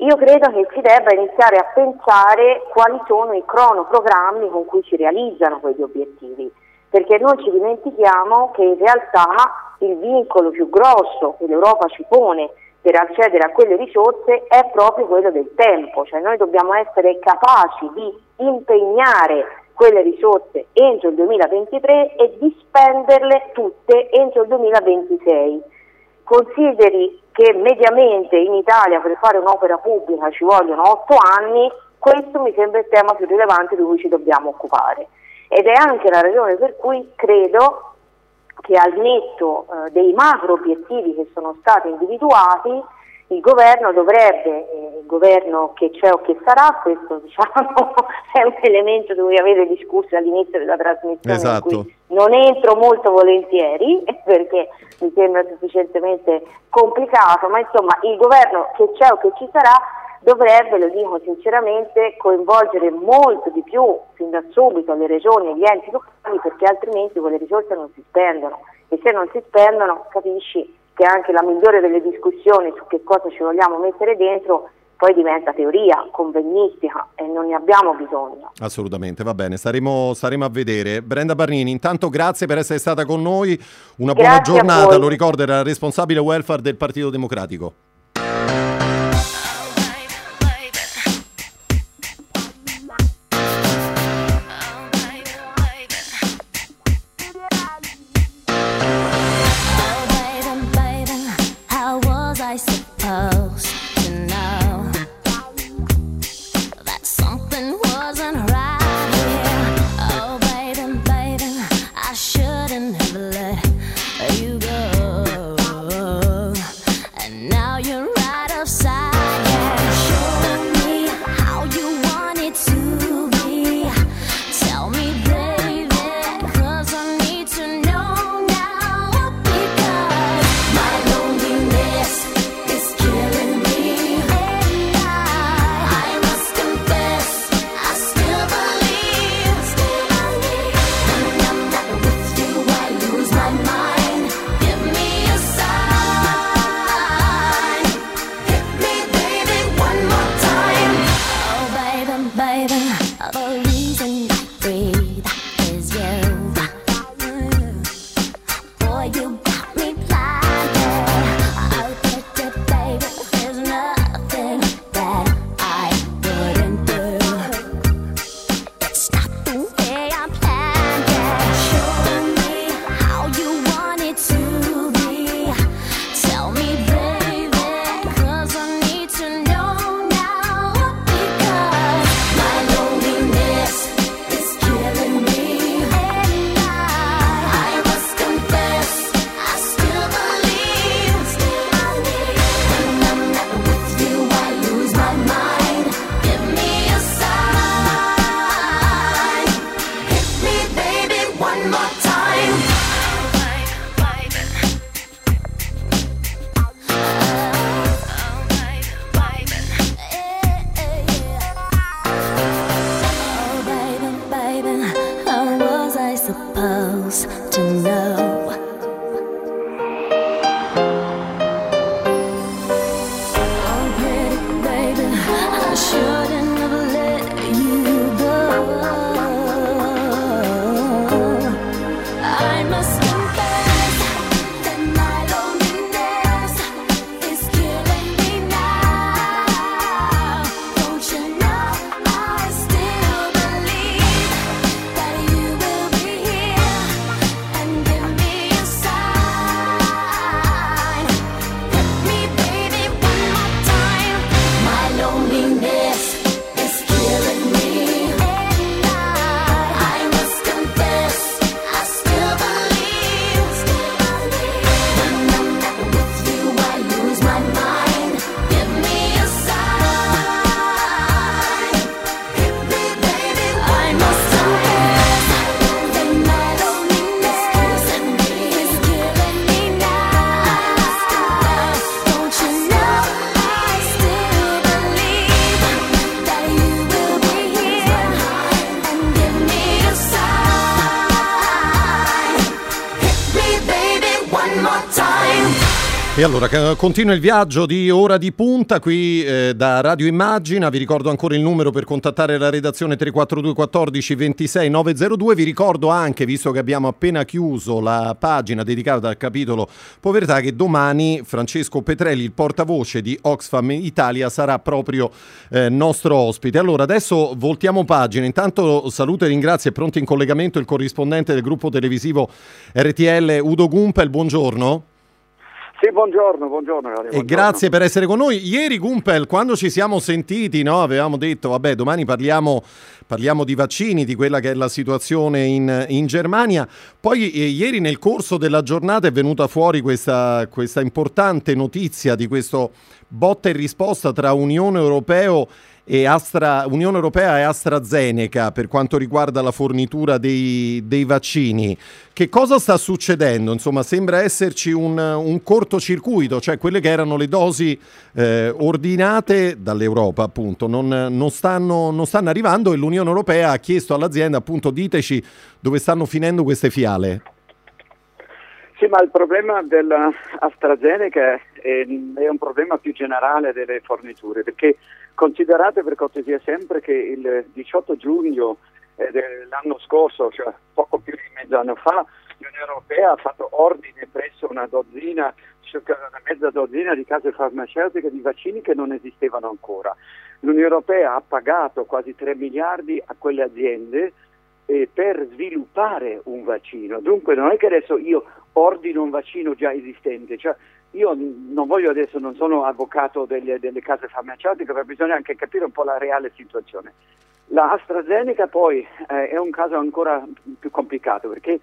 Speaker 7: Io credo che si debba iniziare a pensare quali sono i cronoprogrammi con cui si realizzano quegli obiettivi, perché noi ci dimentichiamo che in realtà il vincolo più grosso che l'Europa ci pone per accedere a quelle risorse è proprio quello del tempo, cioè noi dobbiamo essere capaci di impegnare quelle risorse entro il 2023 e di spenderle tutte entro il 2026. Consideri che mediamente in Italia per fare un'opera pubblica ci vogliono 8 anni, questo mi sembra il tema più rilevante di cui ci dobbiamo occupare. Ed è anche la ragione per cui credo che al netto eh, dei macro obiettivi che sono stati individuati, il governo dovrebbe, eh, il governo che c'è o che sarà, questo [laughs] diciamo è un elemento di cui avete discusso all'inizio della trasmissione,
Speaker 8: esatto.
Speaker 7: non entro molto volentieri [laughs] perché mi sembra sufficientemente complicato, ma insomma il governo che c'è o che ci sarà dovrebbe, lo dico sinceramente, coinvolgere molto di più fin da subito le regioni e gli enti locali perché altrimenti quelle risorse non si spendono e se non si spendono capisci che anche la migliore delle discussioni su che cosa ci vogliamo mettere dentro poi diventa teoria, convegnistica e non ne abbiamo bisogno.
Speaker 8: Assolutamente, va bene, staremo, staremo a vedere. Brenda Barnini, intanto grazie per essere stata con noi, una buona
Speaker 7: Grazie a
Speaker 8: giornata, lo ricordo era responsabile welfare del Partito Democratico.
Speaker 2: E allora c- continua il viaggio di ora di punta qui eh, da Radio Immagina. Vi ricordo ancora il numero per contattare la redazione 342 14 26 902. Vi ricordo anche, visto che abbiamo appena chiuso la pagina dedicata al capitolo povertà, che domani Francesco Petrelli, il portavoce di Oxfam Italia, sarà proprio eh, nostro ospite. Allora adesso voltiamo pagina. Intanto saluto e ringrazio, è pronto in collegamento il corrispondente del gruppo televisivo RTL Udo Gumpel. Buongiorno.
Speaker 9: Sì, buongiorno, buongiorno. Cari,
Speaker 2: E
Speaker 9: buongiorno.
Speaker 2: grazie per essere con noi. Ieri Gumpel, quando ci siamo sentiti, no, avevamo detto, vabbè, domani parliamo, parliamo di vaccini, di quella che è la situazione in, in Germania. Poi eh, ieri nel corso della giornata è venuta fuori questa, questa importante notizia di questo botta e risposta tra Unione Europea e Astra, Unione Europea e AstraZeneca per quanto riguarda la fornitura dei, dei vaccini. Che cosa sta succedendo? Insomma, sembra esserci un, un cortocircuito, cioè quelle che erano le dosi eh, ordinate dall'Europa, appunto, non, non stanno, non stanno arrivando e l'Unione Europea ha chiesto all'azienda, appunto, diteci dove stanno finendo queste fiale.
Speaker 9: Sì, ma il problema dell'AstraZeneca è, è un problema più generale delle forniture, perché considerate per cortesia sempre che il 18 giugno eh, dell'anno scorso, cioè poco più di mezzo anno fa, l'Unione Europea ha fatto ordine presso una dozzina, circa una mezza dozzina di case farmaceutiche di vaccini che non esistevano ancora. L'Unione Europea ha pagato quasi 3 miliardi a quelle aziende eh, per sviluppare un vaccino. Dunque non è che adesso io ordino un vaccino già esistente, cioè io non voglio adesso, non sono avvocato delle, delle case farmaceutiche, ma bisogna anche capire un po' la reale situazione. La AstraZeneca poi eh, è un caso ancora più complicato perché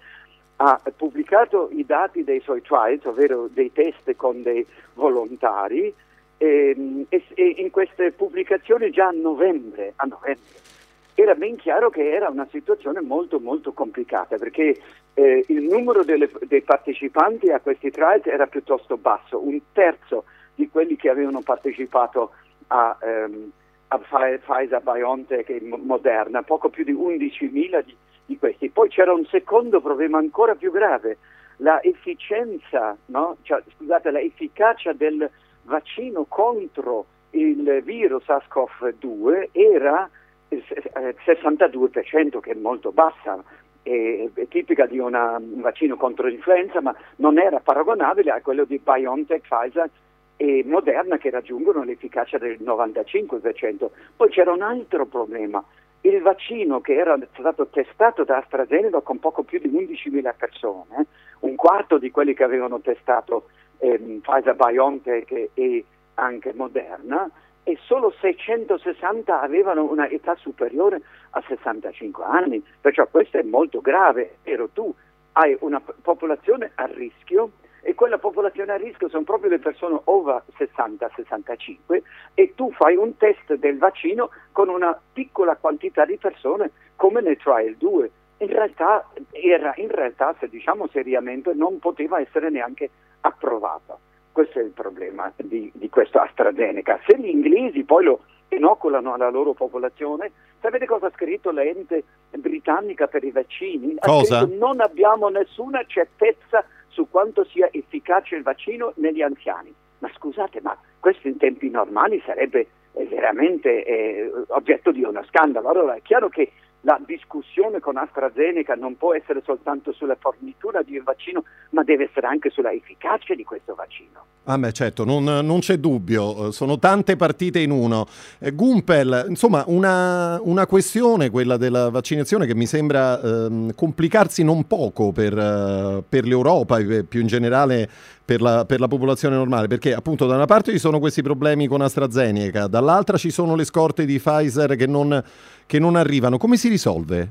Speaker 9: ha pubblicato i dati dei suoi trials, ovvero dei test con dei volontari, ehm, e, e in queste pubblicazioni già a novembre, a novembre era ben chiaro che era una situazione molto molto complicata perché eh, il numero delle- dei partecipanti a questi trials era piuttosto basso, un terzo di quelli che avevano partecipato a, ehm, a Pfi- Pfizer, BioNTech e Mo- Moderna, poco più di 11.000 di, di questi. Poi c'era un secondo problema ancora più grave, la efficienza, no? Cioè, scusate, la efficacia del vaccino contro il virus SARS-CoV-2 era il se- eh, 62%, che è molto bassa, è, è tipica di una- un vaccino contro l'influenza, ma non era paragonabile a quello di BioNTech, Pfizer e Moderna che raggiungono l'efficacia del 95%. Poi c'era un altro problema. Il vaccino che era stato testato da AstraZeneca con poco più di 11.000 persone, un quarto di quelli che avevano testato ehm, Pfizer, BioNTech e anche Moderna, e solo 660 avevano una età superiore a 65 anni, perciò questo è molto grave, però tu hai una popolazione a rischio e quella popolazione a rischio sono proprio le persone over 60-65 e tu fai un test del vaccino con una piccola quantità di persone come nel trial 2. In realtà, era, in realtà, se diciamo seriamente, non poteva essere neanche approvata. Questo è il problema di, di questo AstraZeneca. Se gli inglesi poi lo inoculano alla loro popolazione, sapete cosa ha scritto l'ente britannica per i vaccini?
Speaker 2: Cosa?
Speaker 9: scritto non abbiamo nessuna certezza su quanto sia efficace il vaccino negli anziani. Ma scusate, ma questo in tempi normali sarebbe eh, veramente eh, oggetto di uno scandalo. Allora è chiaro che la discussione con AstraZeneca non può essere soltanto sulla fornitura di un vaccino, ma deve essere anche sulla efficacia di questo vaccino.
Speaker 2: Ah beh, certo, non, non c'è dubbio, eh, sono tante partite in uno. Eh, Gumpel, insomma, una, una questione, quella della vaccinazione, che mi sembra ehm, complicarsi non poco per, eh, per l'Europa e più in generale per la, per la popolazione normale, perché appunto da una parte ci sono questi problemi con AstraZeneca, dall'altra ci sono le scorte di Pfizer che non, che non arrivano. Come si risolve?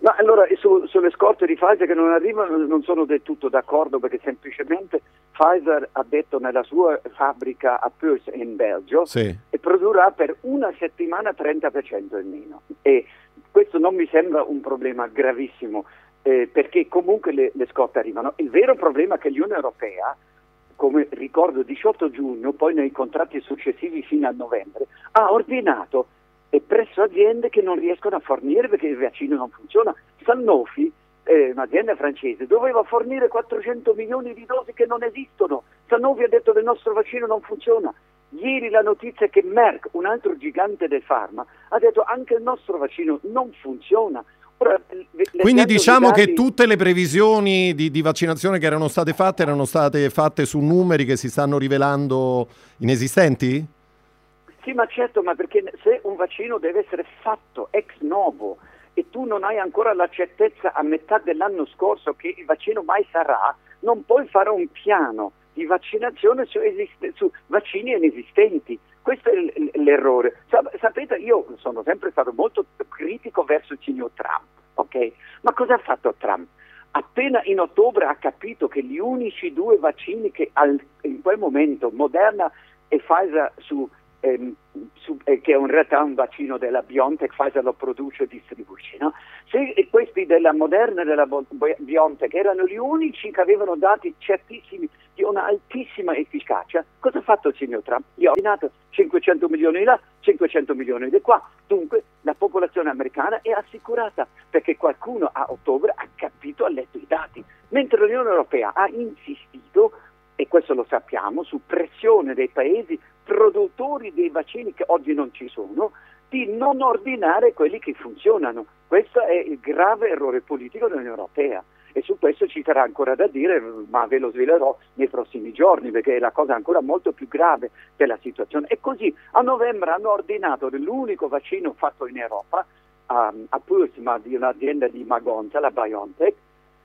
Speaker 9: Ma allora su- sulle scorte di Pfizer che non arrivano non sono del tutto d'accordo perché semplicemente Pfizer ha detto nella sua fabbrica a Perth in Belgio
Speaker 2: Sì.
Speaker 9: e produrrà per una settimana 30% in meno. E questo non mi sembra un problema gravissimo eh, perché comunque le, le scorte arrivano. Il vero problema è che l'Unione Europea, come ricordo 18 giugno, poi nei contratti successivi fino a novembre, ha ordinato e presso aziende che non riescono a fornire perché il vaccino non funziona. Sanofi eh, un'azienda francese, doveva fornire 400 milioni di dosi che non esistono. Sanofi ha detto che il nostro vaccino non funziona. Ieri la notizia è che Merck, un altro gigante del farma, ha detto anche il nostro vaccino non funziona.
Speaker 2: Quindi diciamo che tutte le previsioni di, di vaccinazione che erano state fatte erano state fatte su numeri che si stanno rivelando inesistenti?
Speaker 9: Sì, ma certo, ma perché se un vaccino deve essere fatto ex novo e tu non hai ancora la certezza a metà dell'anno scorso che il vaccino mai sarà, non puoi fare un piano di vaccinazione su, esiste- su vaccini inesistenti. Questo è l'errore. Sa- sapete, io sono sempre stato molto critico verso il signor Trump, ok? Ma cosa ha fatto Trump? Appena in ottobre ha capito che gli unici due vaccini che al- in quel momento, Moderna e Pfizer su ehm, eh, che è in realtà un vaccino della BioNTech, Pfizer lo produce e distribuisce. no? Se questi della Moderna e della BioNTech erano gli unici che avevano dati certissimi di una altissima efficacia, cosa ha fatto il signor Trump? Gli ha ordinato 500 milioni di là, 500 milioni di qua. Dunque la popolazione americana è assicurata perché qualcuno a ottobre ha capito, ha letto i dati, mentre l'Unione Europea ha insistito e questo lo sappiamo, su pressione dei paesi produttori dei vaccini che oggi non ci sono, di non ordinare quelli che funzionano. Questo è il grave errore politico dell'Unione Europea e su questo ci sarà ancora da dire, ma ve lo svelerò nei prossimi giorni perché è la cosa ancora molto più grave della situazione. E così a novembre hanno ordinato l'unico vaccino fatto in Europa um, a Pursma di un'azienda di Magonza, la BioNTech,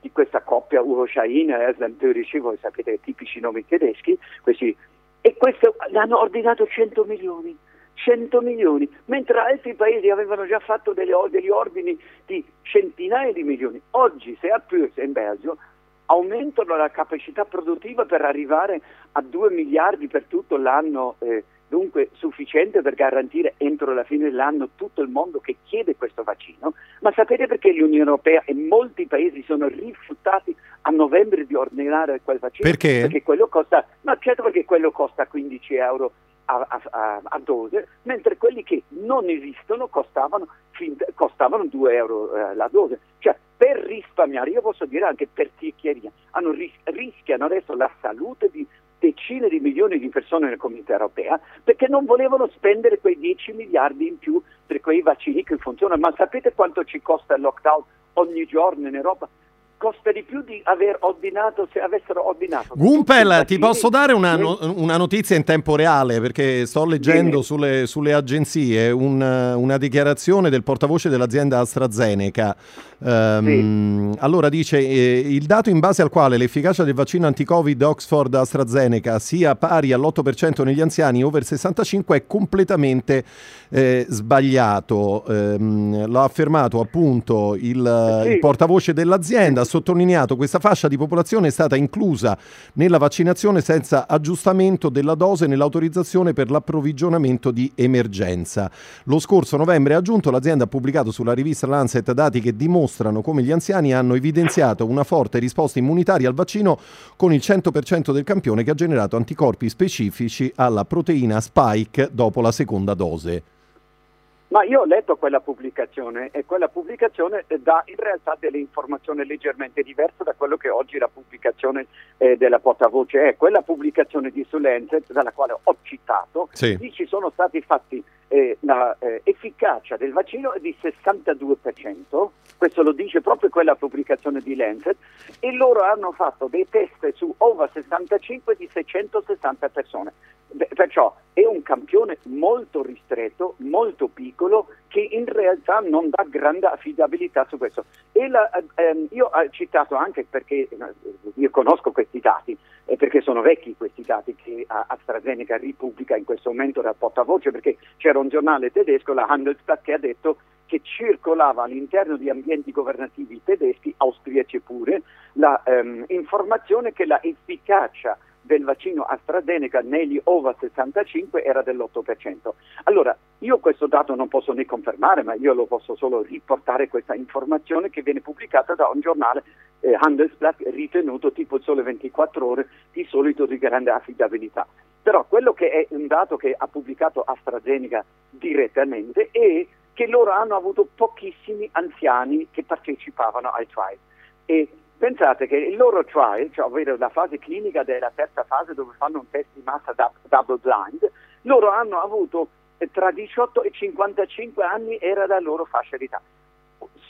Speaker 9: di questa coppia Ugo Shahin e Eslam Törici, voi sapete tipici nomi tedeschi, questi, e questo l'hanno ordinato 100 milioni. 100 milioni, mentre altri paesi avevano già fatto delle degli ordini di centinaia di milioni. Oggi, se a Purs in Belgio aumentano la capacità produttiva per arrivare a 2 miliardi per tutto l'anno, eh, dunque sufficiente per garantire entro la fine dell'anno tutto il mondo che chiede questo vaccino, ma sapete perché l'Unione Europea e molti paesi sono rifiutati a novembre di ordinare quel vaccino?
Speaker 2: Perché?
Speaker 9: Perché quello costa, ma certo perché quello costa 15 euro a, a- a- dose, mentre quelli che non esistono costavano, fin- costavano 2 euro eh, la dose. Cioè, per risparmiare, io posso dire anche per ticchieria, hanno ris- rischiano adesso la salute di decine di milioni di persone nella comunità europea perché non volevano spendere quei 10 miliardi in più per quei vaccini che funzionano. Ma sapete quanto ci costa il lockdown ogni giorno in Europa? Costa di più di aver ordinato se avessero ordinato.
Speaker 2: Gumpel, ti posso dare una, no- una notizia in tempo reale perché sto leggendo sulle, sulle agenzie un- una dichiarazione del portavoce dell'azienda AstraZeneca. Ehm, Allora dice eh, il dato in base al quale l'efficacia del vaccino anti-Covid Oxford AstraZeneca sia pari all'8% negli anziani over 65 è completamente eh, sbagliato. Ehm, l'ha affermato appunto il,
Speaker 9: Sì.
Speaker 2: il portavoce dell'azienda, sottolineato questa fascia di popolazione è stata inclusa nella vaccinazione senza aggiustamento della dose nell'autorizzazione per l'approvvigionamento di emergenza. Lo scorso novembre, aggiunto, l'azienda ha pubblicato sulla rivista Lancet dati che dimostrano come gli anziani hanno evidenziato una forte risposta immunitaria al vaccino con il 100% del campione che ha generato anticorpi specifici alla proteina spike dopo la seconda dose.
Speaker 9: Ma io ho letto quella pubblicazione e quella pubblicazione eh, dà in realtà delle informazioni leggermente diverse da quello che oggi la pubblicazione eh, della portavoce è. Quella pubblicazione di Sulenset, dalla quale ho citato,
Speaker 2: Sì.
Speaker 9: lì ci sono stati fatti eh, la eh, del vaccino è di 62%, questo lo dice proprio quella pubblicazione di Lancet, e loro hanno fatto dei test su over 65 di 660 persone. Beh, Perciò è un campione molto ristretto, molto piccolo, che in realtà non dà grande affidabilità su questo. La- ehm, io ho citato anche perché eh, io conosco questi dati, e perché sono vecchi questi dati che eh, AstraZeneca ripubblica in questo momento dal portavoce, perché c'era un giornale tedesco, la Handelsblatt, che ha detto che circolava all'interno di ambienti governativi tedeschi, austriaci pure, la ehm, che la efficacia del vaccino AstraZeneca negli over 65 era dell'8%. Allora, io questo dato non posso né confermare, ma io lo posso solo riportare questa informazione che viene pubblicata da un giornale eh, Handelsblatt ritenuto tipo il Sole 24 ore, di solito di grande affidabilità. Però quello che è un dato che ha pubblicato AstraZeneca direttamente è che loro hanno avuto pochissimi anziani che partecipavano ai trial. E pensate che il loro trial, cioè ovvero la fase clinica della terza fase dove fanno un test di massa double blind, loro hanno avuto eh, tra 18 e 55 anni era la loro fascia d'età.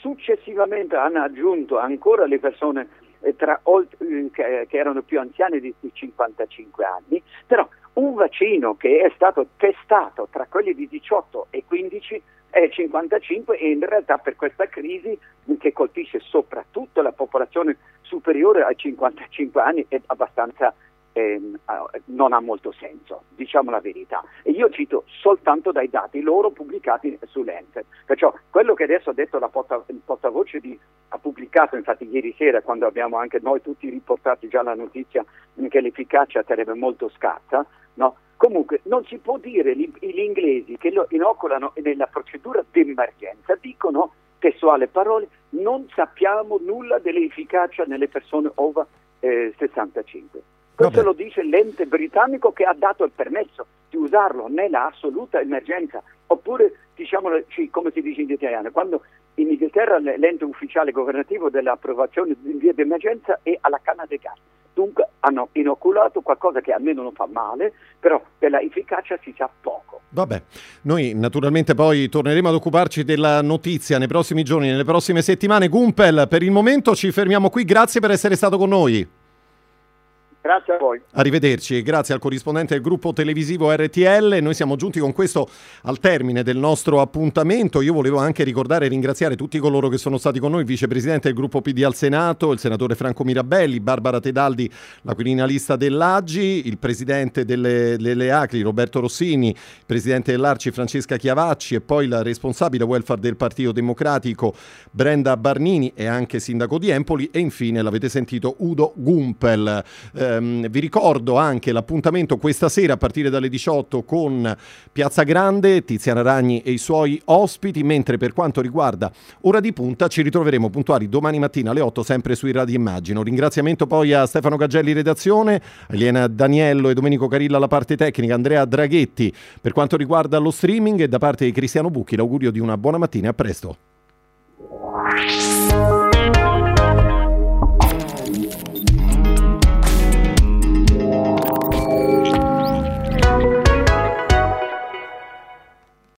Speaker 9: Successivamente hanno aggiunto ancora le persone eh, tra eh, che, erano più anziane di 55 anni, però un vaccino che è stato testato tra quelli di 18 e 15 è 55 e in realtà per questa crisi che colpisce soprattutto la popolazione superiore ai 55 anni è abbastanza ehm, eh, non ha molto senso, diciamo la verità. E io cito soltanto dai dati loro pubblicati su Lancet. Perciò quello che adesso ha detto la porta, il portavoce di, ha pubblicato, infatti ieri sera quando abbiamo anche noi tutti riportati già la notizia che l'efficacia sarebbe molto scarsa, no? Comunque non si può dire, gli, gli inglesi che lo inoculano nella procedura d'emergenza dicono, testuale parole, non sappiamo nulla dell'efficacia nelle persone over eh, 65. Questo
Speaker 2: Vabbè.
Speaker 9: lo dice l'ente britannico che ha dato il permesso di usarlo nella assoluta emergenza, oppure diciamolo ci- come si dice in italiano, quando in Inghilterra l'ente ufficiale governativo dell'approvazione in via d'emergenza è alla canna dei gatti. Hanno inoculato qualcosa che almeno non fa male, però per la efficacia si sa poco.
Speaker 2: Vabbè, noi naturalmente poi torneremo ad occuparci della notizia nei prossimi giorni, nelle prossime settimane. Gumpel, per il momento ci fermiamo qui. Grazie per essere stato con noi.
Speaker 9: Grazie a voi.
Speaker 2: Arrivederci e grazie al corrispondente del gruppo televisivo RTL. Noi siamo giunti con questo al termine del nostro appuntamento. Io volevo anche ricordare e ringraziare tutti coloro che sono stati con noi, il vicepresidente del gruppo PD al Senato, il senatore Franco Mirabelli, Barbara Tedaldi, la quirinalista dell'Agi, il presidente delle, delle Acri Roberto Rossini, il presidente dell'Arci Francesca Chiavacci e poi la responsabile welfare del Partito Democratico Brenda Barnini e anche sindaco di Empoli e infine l'avete sentito Udo Gumpel. Ehm, vi ricordo anche l'appuntamento questa sera a partire dalle 18 con Piazza Grande, Tiziana Ragni e i suoi ospiti, mentre per quanto riguarda Ora di Punta ci ritroveremo puntuali domani mattina alle 8 sempre sui Radio Immagino. Ringraziamento poi a Stefano Gaggelli redazione, a Eliena Daniello e Domenico Carilla alla parte tecnica, Andrea Draghetti per quanto riguarda lo streaming e da parte di Cristiano Bucchi l'augurio di una buona mattina a presto.